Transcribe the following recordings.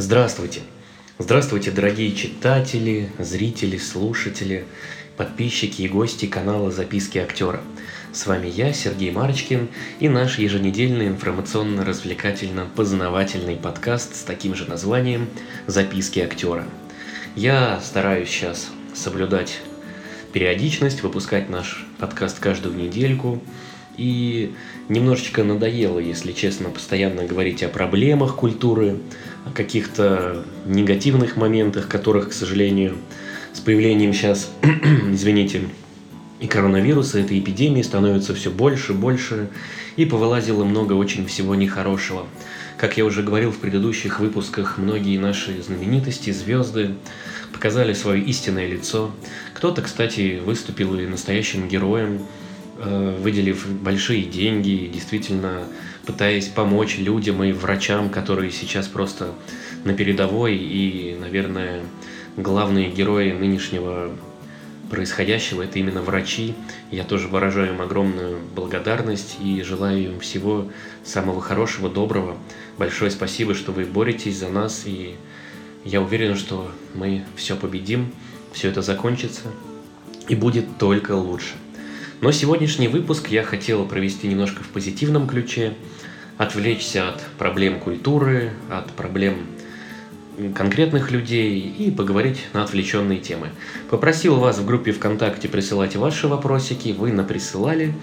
Здравствуйте! Здравствуйте, дорогие читатели, зрители, слушатели, подписчики и гости канала «Записки актера». С вами я, Сергей Марочкин, и наш еженедельный информационно-развлекательно-познавательный подкаст с таким же названием «Записки актера». Я стараюсь сейчас соблюдать периодичность, выпускать наш подкаст каждую недельку – и немножечко надоело, если честно, постоянно говорить о проблемах культуры, о каких-то негативных моментах, которых, к сожалению, с появлением сейчас, извините, и коронавируса, этой эпидемии становится все больше, больше, и повылазило много очень всего нехорошего. Как я уже говорил в предыдущих выпусках, многие наши знаменитости, звезды показали свое истинное лицо. Кто-то, кстати, выступил и настоящим героем, выделив большие деньги, действительно пытаясь помочь людям и врачам, которые сейчас просто на передовой и, наверное, главные герои нынешнего происходящего – это именно врачи. Я тоже выражаю им огромную благодарность и желаю им всего самого хорошего, доброго. Большое спасибо, что вы боретесь за нас, и я уверен, что мы все победим, все это закончится и будет только лучше. Но сегодняшний выпуск я хотел провести немножко в позитивном ключе, отвлечься от проблем культуры, от проблем конкретных людей и поговорить на отвлеченные темы. Попросил вас в группе ВКонтакте присылать ваши вопросики, вы наприсылали,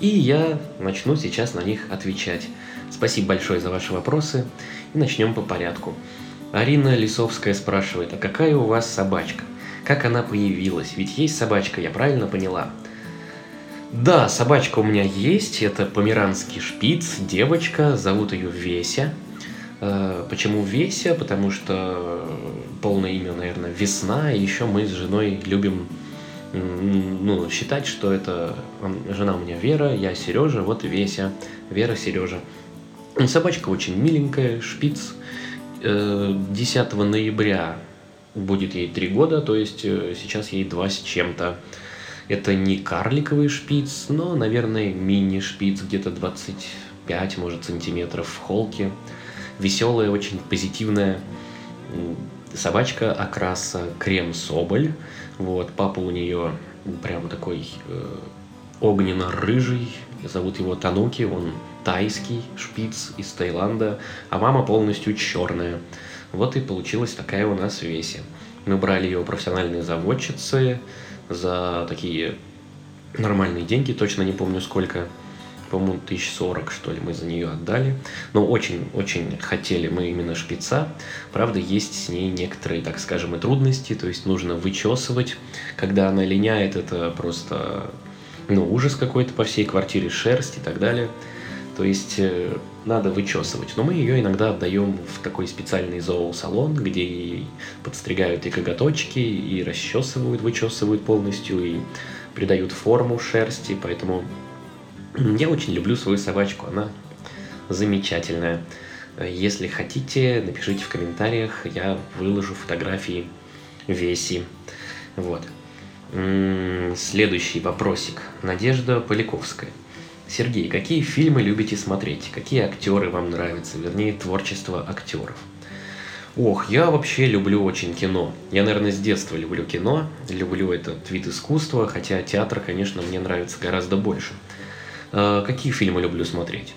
и я начну сейчас на них отвечать. Спасибо большое за ваши вопросы, и начнем по порядку. Арина Лисовская спрашивает, а какая у вас собачка? Как она появилась? Ведь есть собачка, я правильно поняла? Да, собачка у меня есть, это померанский шпиц, девочка, зовут ее Веся. Э, почему Веся? Потому что полное имя, наверное, Весна, и еще мы с женой любим ну, считать, что это жена у меня Вера, я Сережа, вот Веся, Вера, Сережа. Собачка очень миленькая, шпиц. 10 э, ноября будет ей 3 года, то есть э, сейчас ей 2 с чем-то. Это не карликовый шпиц, но, наверное, мини-шпиц, где-то 25, может, сантиметров в холке. Веселая, очень позитивная собачка окраса крем-соболь. Вот, папа у нее прям такой э, огненно-рыжий, зовут его Тануки, он тайский шпиц из Таиланда, а мама полностью черная. Вот и получилась такая у нас веся. Мы брали ее профессиональные заводчицы, за такие нормальные деньги, точно не помню сколько, по-моему, тысяч сорок, что ли, мы за нее отдали. Но очень-очень хотели мы именно шпица. Правда, есть с ней некоторые, так скажем, и трудности, то есть нужно вычесывать. Когда она линяет, это просто ну, ужас какой-то по всей квартире, шерсть и так далее. То есть э, надо вычесывать. Но мы ее иногда отдаем в такой специальный зоосалон, где ей подстригают и коготочки, и расчесывают, вычесывают полностью, и придают форму шерсти. Поэтому я очень люблю свою собачку. Она замечательная. Если хотите, напишите в комментариях, я выложу фотографии Веси. Вот. Следующий вопросик. Надежда Поляковская. Сергей, какие фильмы любите смотреть? Какие актеры вам нравятся? Вернее, творчество актеров. Ох, я вообще люблю очень кино. Я, наверное, с детства люблю кино, люблю этот вид искусства, хотя театр, конечно, мне нравится гораздо больше. Э, какие фильмы люблю смотреть?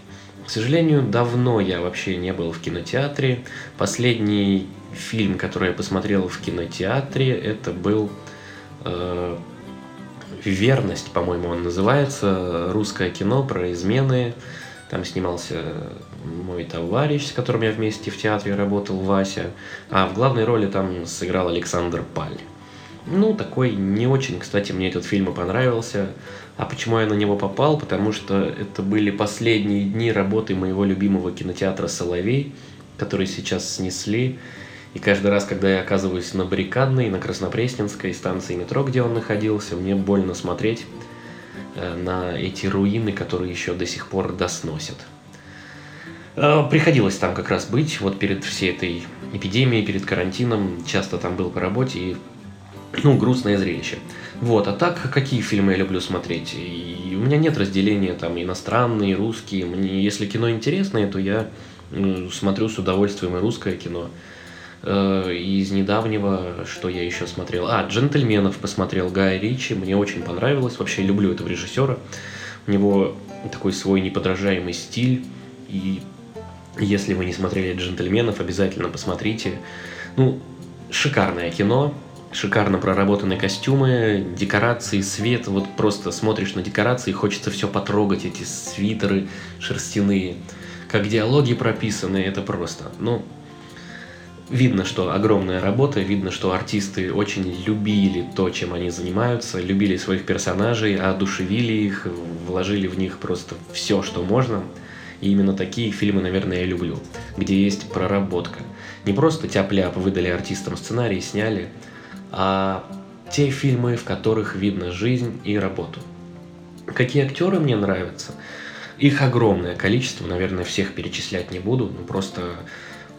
К сожалению, давно я вообще не был в кинотеатре. Последний фильм, который я посмотрел в кинотеатре, это был э, «Верность», по-моему, он называется. Русское кино про измены. Там снимался мой товарищ, с которым я вместе в театре работал, Вася. А в главной роли там сыграл Александр Паль. Ну, такой не очень, кстати, мне этот фильм и понравился. А почему я на него попал? Потому что это были последние дни работы моего любимого кинотеатра «Соловей», который сейчас снесли. И каждый раз, когда я оказываюсь на Баррикадной, на Краснопресненской станции метро, где он находился, мне больно смотреть э, на эти руины, которые еще до сих пор досносят. Э, приходилось там как раз быть, вот перед всей этой эпидемией, перед карантином, часто там был по работе, и, ну, грустное зрелище. Вот, а так, какие фильмы я люблю смотреть? И у меня нет разделения там иностранные, русские. Мне, если кино интересное, то я смотрю с удовольствием и русское кино. Э, из недавнего, что я еще смотрел? А, «Джентльменов» посмотрел Гая Ричи, мне очень понравилось, вообще люблю этого режиссера. У него такой свой неподражаемый стиль, и если вы не смотрели «Джентльменов», обязательно посмотрите. Ну, шикарное кино, шикарно проработанные костюмы, декорации, свет. Вот просто смотришь на декорации, хочется все потрогать, эти свитеры шерстяные. Как диалоги прописаны, это просто, ну, видно, что огромная работа, видно, что артисты очень любили то, чем они занимаются, любили своих персонажей, одушевили их, вложили в них просто все, что можно. И именно такие фильмы, наверное, я люблю, где есть проработка. Не просто тяп-ляп выдали артистам сценарий, сняли, а те фильмы, в которых видно жизнь и работу. Какие актеры мне нравятся? Их огромное количество, наверное, всех перечислять не буду, но просто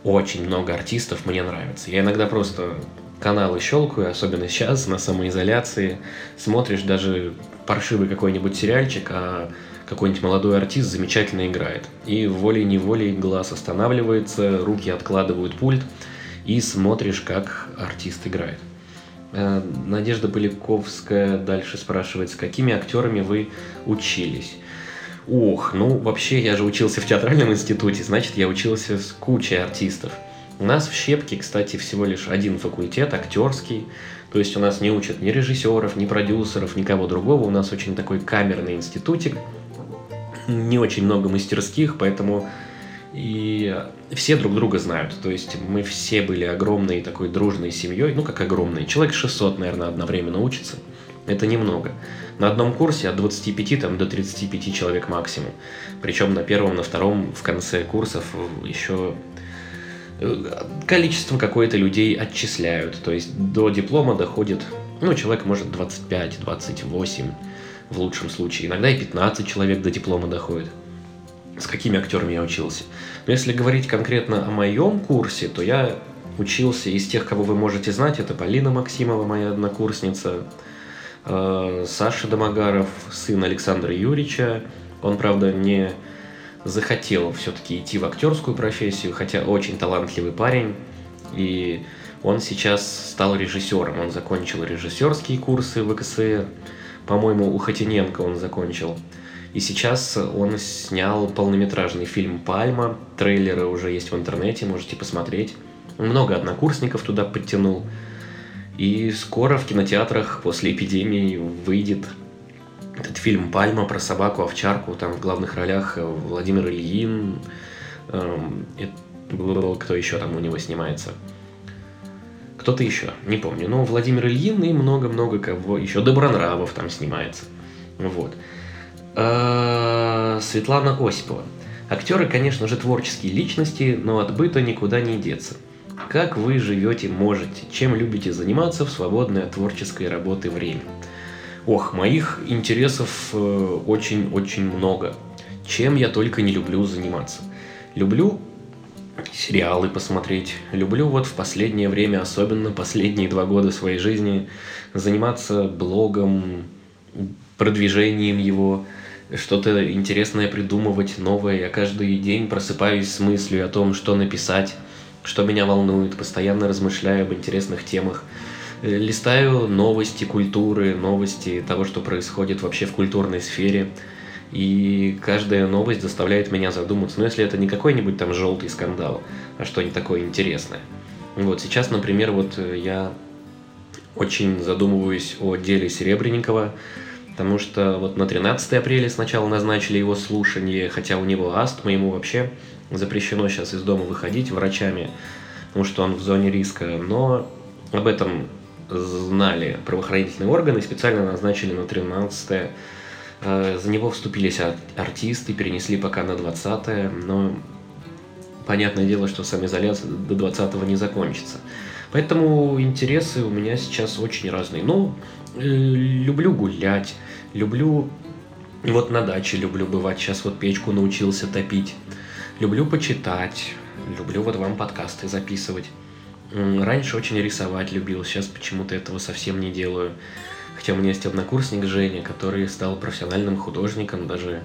очень много артистов мне нравится. Я иногда просто каналы щелкаю, особенно сейчас, на самоизоляции, смотришь даже паршивый какой-нибудь сериальчик, а какой-нибудь молодой артист замечательно играет. И волей-неволей глаз останавливается, руки откладывают пульт, и смотришь, как артист играет. Э, Надежда Поляковская дальше спрашивает, с какими актерами вы учились? Ух, ну вообще я же учился в театральном институте, значит я учился с кучей артистов. У нас в Щепке, кстати, всего лишь один факультет, актерский. То есть у нас не учат ни режиссеров, ни продюсеров, никого другого. У нас очень такой камерный институтик. Не очень много мастерских, поэтому и все друг друга знают. То есть мы все были огромной такой дружной семьей. Ну, как огромной. Человек 600, наверное, одновременно учится. Это немного. На одном курсе от 25 там, до 35 человек максимум. Причем на первом, на втором, в конце курсов еще э, количество какое-то людей отчисляют. То есть до диплома доходит, ну, человек может 25-28 в лучшем случае. Иногда и 15 человек до диплома доходит. С какими актерами я учился? Но если говорить конкретно о моем курсе, то я учился из тех, кого вы можете знать. Это Полина Максимова, моя однокурсница, Саша Домогаров, сын Александра Юрьевича. Он, правда, не захотел все-таки идти в актерскую профессию, хотя очень талантливый парень. И он сейчас стал режиссером. Он закончил режиссерские курсы в ВКСР. По-моему, у Хотиненко он закончил. И сейчас он снял полнометражный фильм «Пальма». Трейлеры уже есть в интернете, можете посмотреть. Много однокурсников туда подтянул. И скоро в кинотеатрах после эпидемии выйдет этот фильм «Пальма» про собаку-овчарку. Там в главных ролях э, Владимир Ильин. Эм, кто еще там у него снимается? Кто-то еще, не помню. Но Владимир Ильин и много-много кого. Еще Добронравов там снимается. Вот. Э, Светлана Осипова. Актеры, конечно же, творческие личности, но от быта никуда не деться. Как вы живете, можете, чем любите заниматься в свободное от творческой работы время? Ох, моих интересов очень-очень э, много. Чем я только не люблю заниматься. Люблю сериалы посмотреть. Люблю вот в последнее время, особенно последние два года своей жизни, заниматься блогом, продвижением его, что-то интересное придумывать, новое. Я каждый день просыпаюсь с мыслью о том, что написать, что меня волнует, постоянно размышляю об интересных темах. Э, листаю новости культуры, новости того, что происходит вообще в культурной сфере. И каждая новость заставляет меня задуматься, ну если это не какой-нибудь там желтый скандал, а что-нибудь такое интересное. Вот сейчас, например, вот э, я очень задумываюсь о деле Серебренникова, потому что вот на 13 апреля сначала назначили его слушание, хотя у него астма, ему вообще запрещено сейчас из дома выходить врачами, потому что он в зоне риска, но об этом знали правоохранительные органы, специально назначили на 13 э, за него вступились артисты, перенесли пока на 20 но понятное дело, что сам изоляция до 20 не закончится. Поэтому интересы у меня сейчас очень разные. Ну, э, люблю гулять, люблю... Вот на даче люблю бывать, сейчас вот печку научился топить. Люблю почитать, люблю вот вам подкасты записывать. Раньше очень рисовать любил, сейчас почему-то этого совсем не делаю. Хотя у меня есть однокурсник Женя, который стал профессиональным художником, даже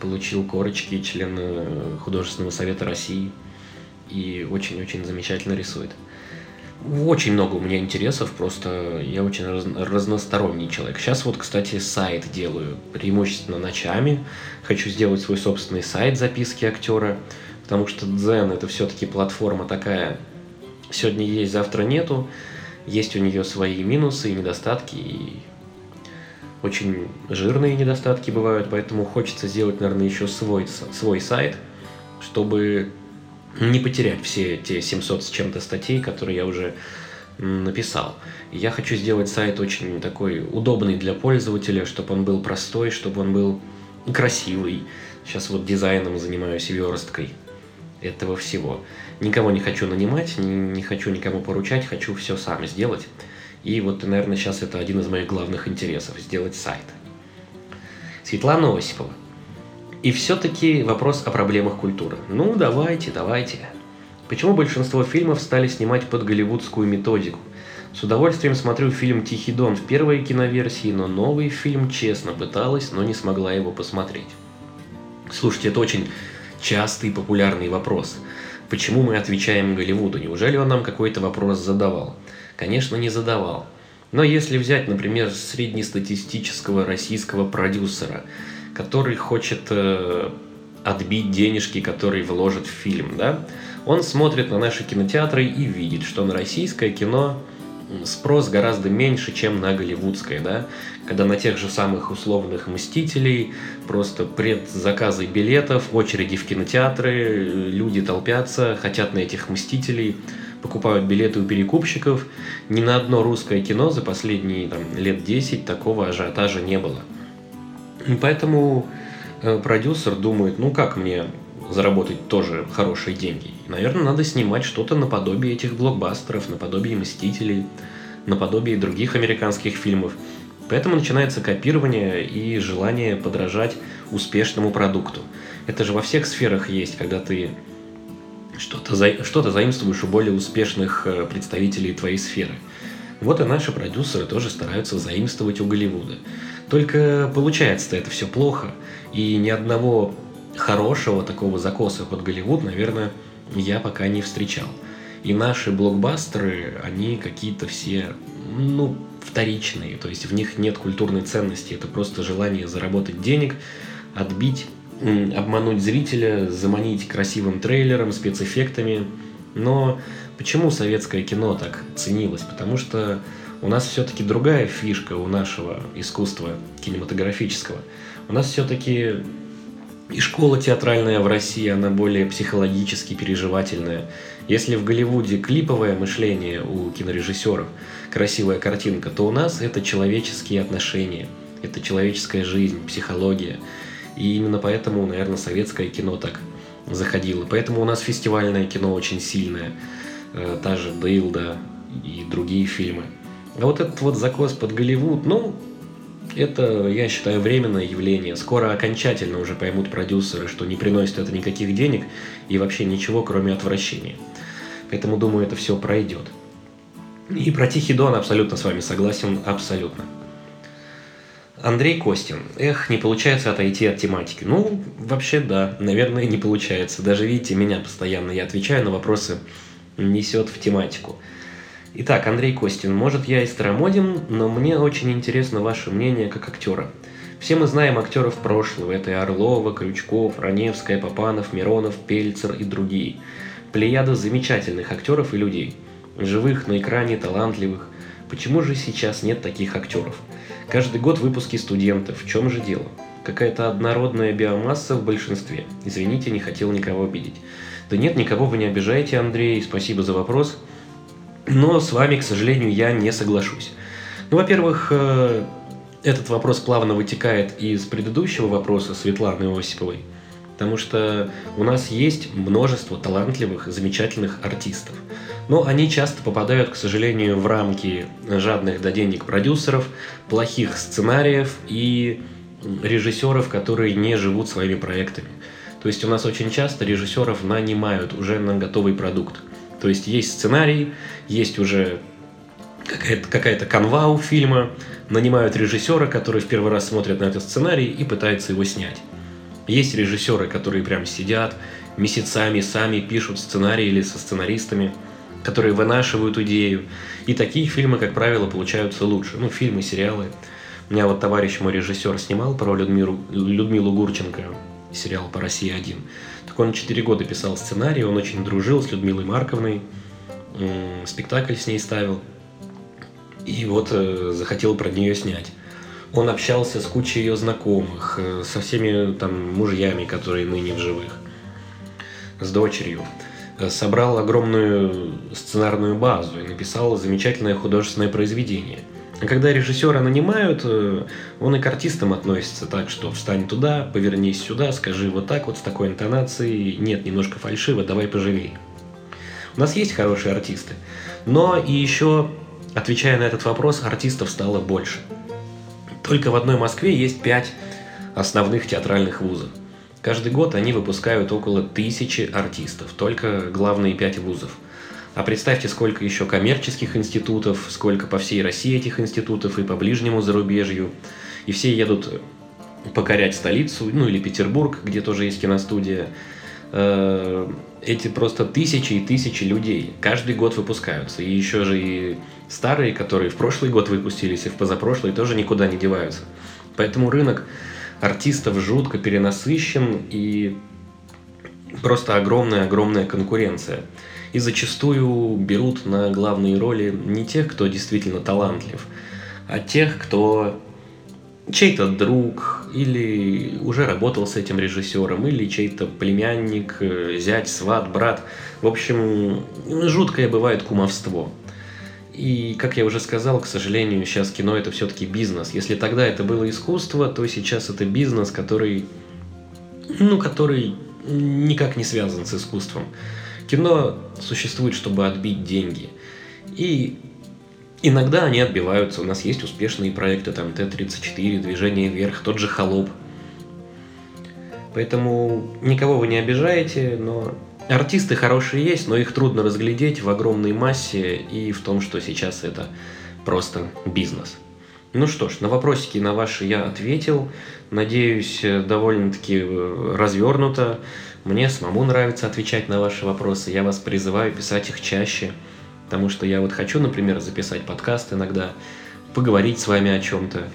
получил корочки член художественного совета России. и очень-очень замечательно рисует. Очень много у меня интересов, просто я очень раз, разносторонний человек. Сейчас вот, кстати, сайт делаю, преимущественно ночами. Хочу сделать свой собственный сайт записки актера, потому что Дзен это все-таки платформа такая, сегодня есть, завтра нету. Есть у нее свои минусы и недостатки, и очень жирные недостатки бывают, поэтому хочется сделать, наверное, еще свой, свой сайт, чтобы не потерять все те 700 с чем-то статей, которые я уже написал. Я хочу сделать сайт очень такой удобный для пользователя, чтобы он был простой, чтобы он был красивый. Сейчас вот дизайном занимаюсь версткой этого всего. Никого не хочу нанимать, не, хочу никому поручать, хочу все сам сделать. И вот, наверное, сейчас это один из моих главных интересов – сделать сайт. Светлана Осипова – и все-таки вопрос о проблемах культуры. Ну, давайте, давайте. Почему большинство фильмов стали снимать под голливудскую методику? С удовольствием смотрю фильм «Тихий дон» в первой киноверсии, но новый фильм честно пыталась, но не смогла его посмотреть. Слушайте, это очень частый популярный вопрос. Почему мы отвечаем Голливуду? Неужели он нам какой-то вопрос задавал? Конечно, не задавал. Но если взять, например, среднестатистического российского продюсера – который хочет э, отбить денежки, которые вложит в фильм, да, он смотрит на наши кинотеатры и видит, что на российское кино спрос гораздо меньше, чем на голливудское, да, когда на тех же самых условных «Мстителей» просто предзаказы билетов, очереди в кинотеатры, люди толпятся, хотят на этих «Мстителей», покупают билеты у перекупщиков. Ни на одно русское кино за последние там, лет 10 такого ажиотажа не было – и поэтому э, продюсер думает, ну как мне заработать тоже хорошие деньги? Наверное, надо снимать что-то наподобие этих блокбастеров, наподобие «Мстителей», наподобие других американских фильмов. Поэтому начинается копирование и желание подражать успешному продукту. Это же во всех сферах есть, когда ты что-то за... что заимствуешь у более успешных э, представителей твоей сферы. Вот и наши продюсеры тоже стараются заимствовать у Голливуда. Только получается-то это все плохо, и ни одного хорошего такого закоса под Голливуд, наверное, я пока не встречал. И наши блокбастеры, они какие-то все, ну, вторичные, то есть в них нет культурной ценности, это просто желание заработать денег, отбить, обмануть зрителя, заманить красивым трейлером, спецэффектами. Но почему советское кино так ценилось? Потому что у нас все-таки другая фишка у нашего искусства кинематографического. У нас все-таки и школа театральная в России, она более психологически переживательная. Если в Голливуде клиповое мышление у кинорежиссеров, красивая картинка, то у нас это человеческие отношения, это человеческая жизнь, психология. И именно поэтому, наверное, советское кино так заходило. Поэтому у нас фестивальное кино очень сильное. Э, та же Дейлда и другие фильмы – а вот этот вот закос под Голливуд, ну, это, я считаю, временное явление. Скоро окончательно уже поймут продюсеры, что не приносит это никаких денег и вообще ничего, кроме отвращения. Поэтому, думаю, это все пройдет. И про Тихий Дон абсолютно с вами согласен, абсолютно. Андрей Костин. Эх, не получается отойти от тематики. Ну, вообще да, наверное, не получается. Даже видите, меня постоянно, я отвечаю на вопросы, несет в тематику. Итак, Андрей Костин, может я и старомоден, но мне очень интересно ваше мнение как актера. Все мы знаем актеров прошлого, это и Орлова, Крючков, Раневская, Попанов, Миронов, Пельцер и другие. Плеяда замечательных актеров и людей. Живых, на экране, талантливых. Почему же сейчас нет таких актеров? Каждый год выпуски студентов. В чем же дело? Какая-то однородная биомасса в большинстве. Извините, не хотел никого обидеть. Да нет, никого вы не обижаете, Андрей. Спасибо за вопрос. Но с вами, к сожалению, я не соглашусь. Ну, во-первых, э, этот вопрос плавно вытекает из предыдущего вопроса Светланы Осиповой, потому что у нас есть множество талантливых, замечательных артистов. Но они часто попадают, к сожалению, в рамки жадных до денег продюсеров, плохих сценариев и режиссеров, которые не живут своими проектами. То есть у нас очень часто режиссеров нанимают уже на готовый продукт. То есть есть сценарий, есть уже какая-то какая канва у фильма, нанимают режиссера, который в первый раз смотрит на этот сценарий и пытается его снять. Есть режиссеры, которые прям сидят месяцами, сами пишут сценарий или со сценаристами, которые вынашивают идею. И такие фильмы, как правило, получаются лучше. Ну, фильмы, сериалы. У меня вот товарищ мой режиссер снимал про Людмилу, Людмилу Гурченко, сериал по России-1. Так он 4 года писал сценарий, он очень дружил с Людмилой Марковной, спектакль с ней ставил. И вот э, захотел про нее снять. Он общался с кучей ее знакомых, э, со всеми там мужьями, которые ныне в живых, с дочерью. Э, собрал огромную сценарную базу и написал замечательное художественное произведение. А когда режиссера нанимают, э, он и к артистам относится так, что встань туда, повернись сюда, скажи вот так вот с такой интонацией, нет, немножко фальшиво, давай поживей. У нас есть хорошие артисты, но и еще, отвечая на этот вопрос, артистов стало больше. Только в одной Москве есть пять основных театральных вузов. Каждый год они выпускают около тысячи артистов, только главные пять вузов. А представьте, сколько еще коммерческих институтов, сколько по всей России этих институтов и по ближнему зарубежью. И все едут покорять столицу, ну или Петербург, где тоже есть киностудия. Э, эти просто тысячи и тысячи людей каждый год выпускаются. И еще же и старые, которые в прошлый год выпустились, и в позапрошлый тоже никуда не деваются. Поэтому рынок артистов жутко перенасыщен и просто огромная-огромная конкуренция. И зачастую берут на главные роли не тех, кто действительно талантлив, а тех, кто чей-то друг или уже работал с этим режиссером, или чей-то племянник, зять, сват, брат. В общем, жуткое бывает кумовство. И, как я уже сказал, к сожалению, сейчас кино это все-таки бизнес. Если тогда это было искусство, то сейчас это бизнес, который, ну, который никак не связан с искусством. Кино существует, чтобы отбить деньги. И иногда они отбиваются. У нас есть успешные проекты, там Т-34, Движение вверх, тот же Холоп. Поэтому никого вы не обижаете, но Артисты хорошие есть, но их трудно разглядеть в огромной массе и в том, что сейчас это просто бизнес. Ну что ж, на вопросики на ваши я ответил. Надеюсь, довольно-таки э, развернуто. Мне самому нравится отвечать на ваши вопросы. Я вас призываю писать их чаще. Потому что я вот хочу, например, записать подкаст иногда, поговорить с вами о чем-то.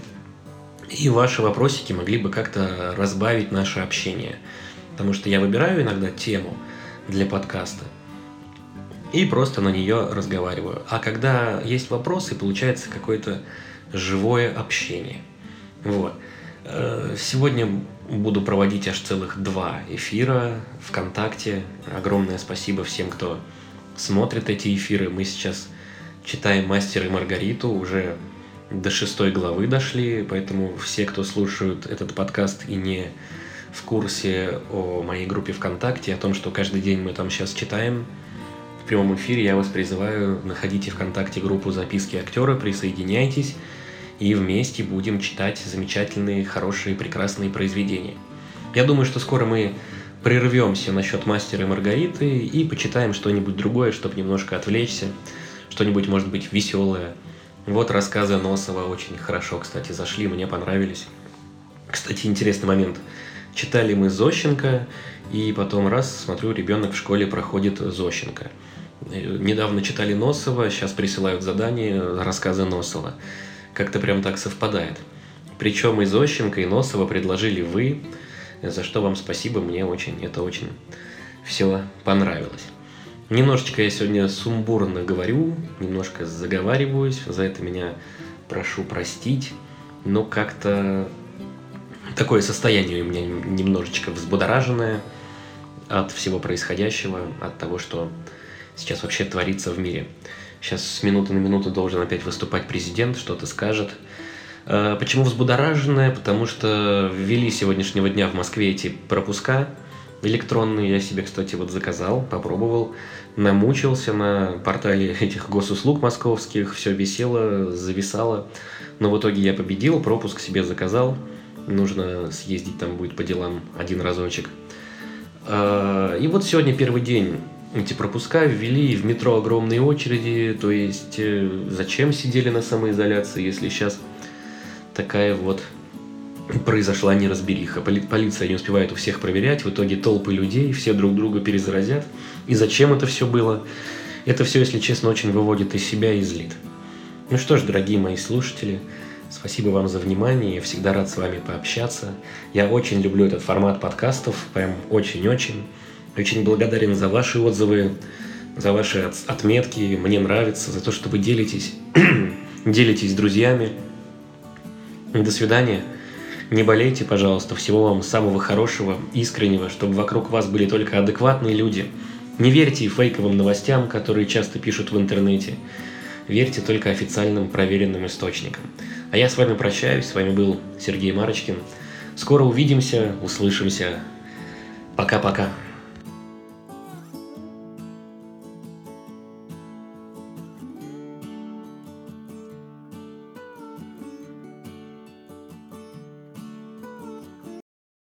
И ваши вопросики могли бы как-то разбавить наше общение. Потому что я выбираю иногда тему – для подкаста. И просто на нее разговариваю. А когда есть вопросы, получается какое-то живое общение. Вот. Э, сегодня буду проводить аж целых два эфира ВКонтакте. Огромное спасибо всем, кто смотрит эти эфиры. Мы сейчас читаем «Мастер и Маргариту», уже до шестой главы дошли, поэтому все, кто слушают этот подкаст и не в курсе о моей группе ВКонтакте, о том, что каждый день мы там сейчас читаем. В прямом эфире я вас призываю, находите ВКонтакте группу «Записки актера», присоединяйтесь, и вместе будем читать замечательные, хорошие, прекрасные произведения. Я думаю, что скоро мы прервемся насчет «Мастера и Маргариты» и почитаем что-нибудь другое, чтобы немножко отвлечься, что-нибудь, может быть, веселое. Вот рассказы Носова очень хорошо, кстати, зашли, мне понравились. Кстати, интересный момент – Читали мы Зощенко, и потом раз, смотрю, ребенок в школе проходит Зощенко. Э, недавно читали Носова, сейчас присылают задание рассказа Носова. Как-то прям так совпадает. Причем и Зощенко, и Носова предложили вы, за что вам спасибо, мне очень, это очень все понравилось. Немножечко я сегодня сумбурно говорю, немножко заговариваюсь, за это меня прошу простить, но как-то такое состояние у меня немножечко взбудораженное от всего происходящего, от того, что сейчас вообще творится в мире. Сейчас с минуты на минуту должен опять выступать президент, что-то скажет. А, почему взбудораженное? Потому что ввели сегодняшнего дня в Москве эти пропуска электронные. Я себе, кстати, вот заказал, попробовал, намучился на портале этих госуслуг московских, все висело, зависало. Но в итоге я победил, пропуск себе заказал – нужно съездить там будет по делам один разочек. А, и вот сегодня первый день эти пропуска ввели в метро огромные очереди, то есть э, зачем сидели на самоизоляции, если сейчас такая вот произошла неразбериха. Поли- полиция не успевает у всех проверять, в итоге толпы людей, все друг друга перезаразят. И зачем это все было? Это все, если честно, очень выводит из себя и злит. Ну что ж, дорогие мои слушатели, спасибо вам за внимание, я всегда рад с вами пообщаться. Я очень люблю этот формат подкастов, прям очень-очень. Очень благодарен за ваши отзывы, за ваши отметки, мне нравится, за то, что вы делитесь, делитесь с друзьями. До свидания. Не болейте, пожалуйста. Всего вам самого хорошего, искреннего, чтобы вокруг вас были только адекватные люди. Не верьте фейковым новостям, которые часто пишут в интернете. Верьте только официальным проверенным источникам. А я с вами прощаюсь. С вами был Сергей Марочкин. Скоро увидимся, услышимся. Пока-пока.